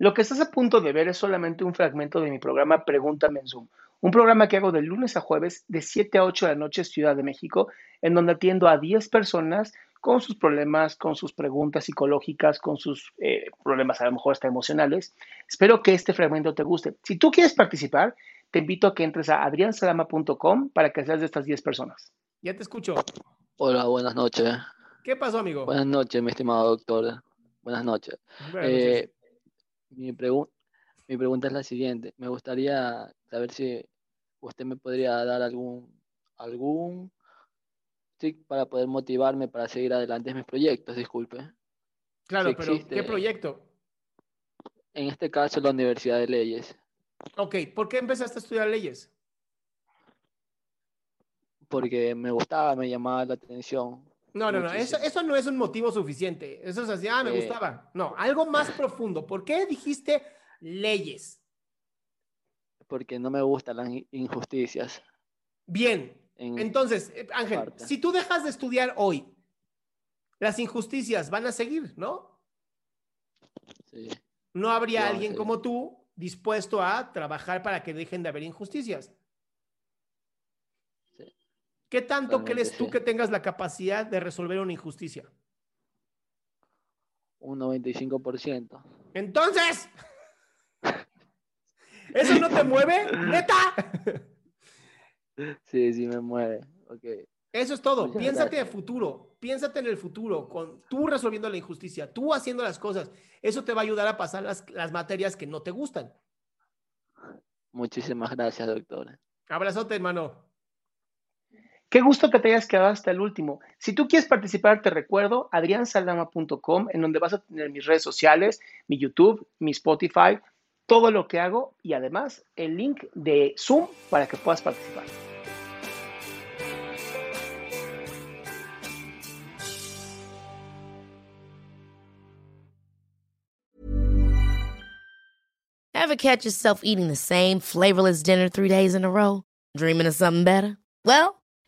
Lo que estás a punto de ver es solamente un fragmento de mi programa Pregúntame en Zoom, un programa que hago de lunes a jueves de 7 a 8 de la noche Ciudad de México, en donde atiendo a 10 personas con sus problemas, con sus preguntas psicológicas, con sus eh, problemas a lo mejor hasta emocionales. Espero que este fragmento te guste. Si tú quieres participar, te invito a que entres a adriansalama.com para que seas de estas 10 personas. Ya te escucho. Hola, buenas noches. ¿Qué pasó, amigo? Buenas noches, mi estimado doctor. Buenas noches. Buenas Eh, noches. Mi, pregun- mi pregunta es la siguiente. Me gustaría saber si usted me podría dar algún, algún tip para poder motivarme para seguir adelante en mis proyectos, disculpe. claro, si pero ¿qué proyecto? En este caso, la Universidad de Leyes, Ok, ¿por qué empezaste a estudiar leyes? porque me gustaba, me llamaba la atención. No, no, no, eso, eso no es un motivo suficiente. Eso es así, ah, me Eh. gustaba. No, algo más profundo. ¿Por qué dijiste leyes? Porque no me gustan las in- injusticias. Bien, En, entonces, eh, Ángel, parte. si tú dejas de estudiar hoy, las injusticias van a seguir, ¿no? sí, No habría alguien como tú dispuesto a trabajar para que dejen de haber injusticias. ¿Qué tanto Realmente crees tú sí. que tengas la capacidad de resolver una injusticia? un 95%. Entonces, ¿eso no te mueve? ¿Neta? Sí, sí me mueve. Ok. Eso es todo. Muchas Piénsate gracias. futuro. Piénsate en el futuro, con tú resolviendo la injusticia, tú haciendo las cosas. Eso te va a ayudar a pasar las, las materias que no te gustan. Muchísimas gracias, doctor. Abrazote, hermano. Qué gusto que te hayas quedado hasta el último. Si tú quieres participar, te recuerdo adriansaldama.com, en donde vas a tener mis redes sociales, mi YouTube, mi Spotify, todo lo que hago y además el link de Zoom para que puedas participar. Ever catch yourself eating the same flavorless dinner three days in a row? Dreaming of something better? Well,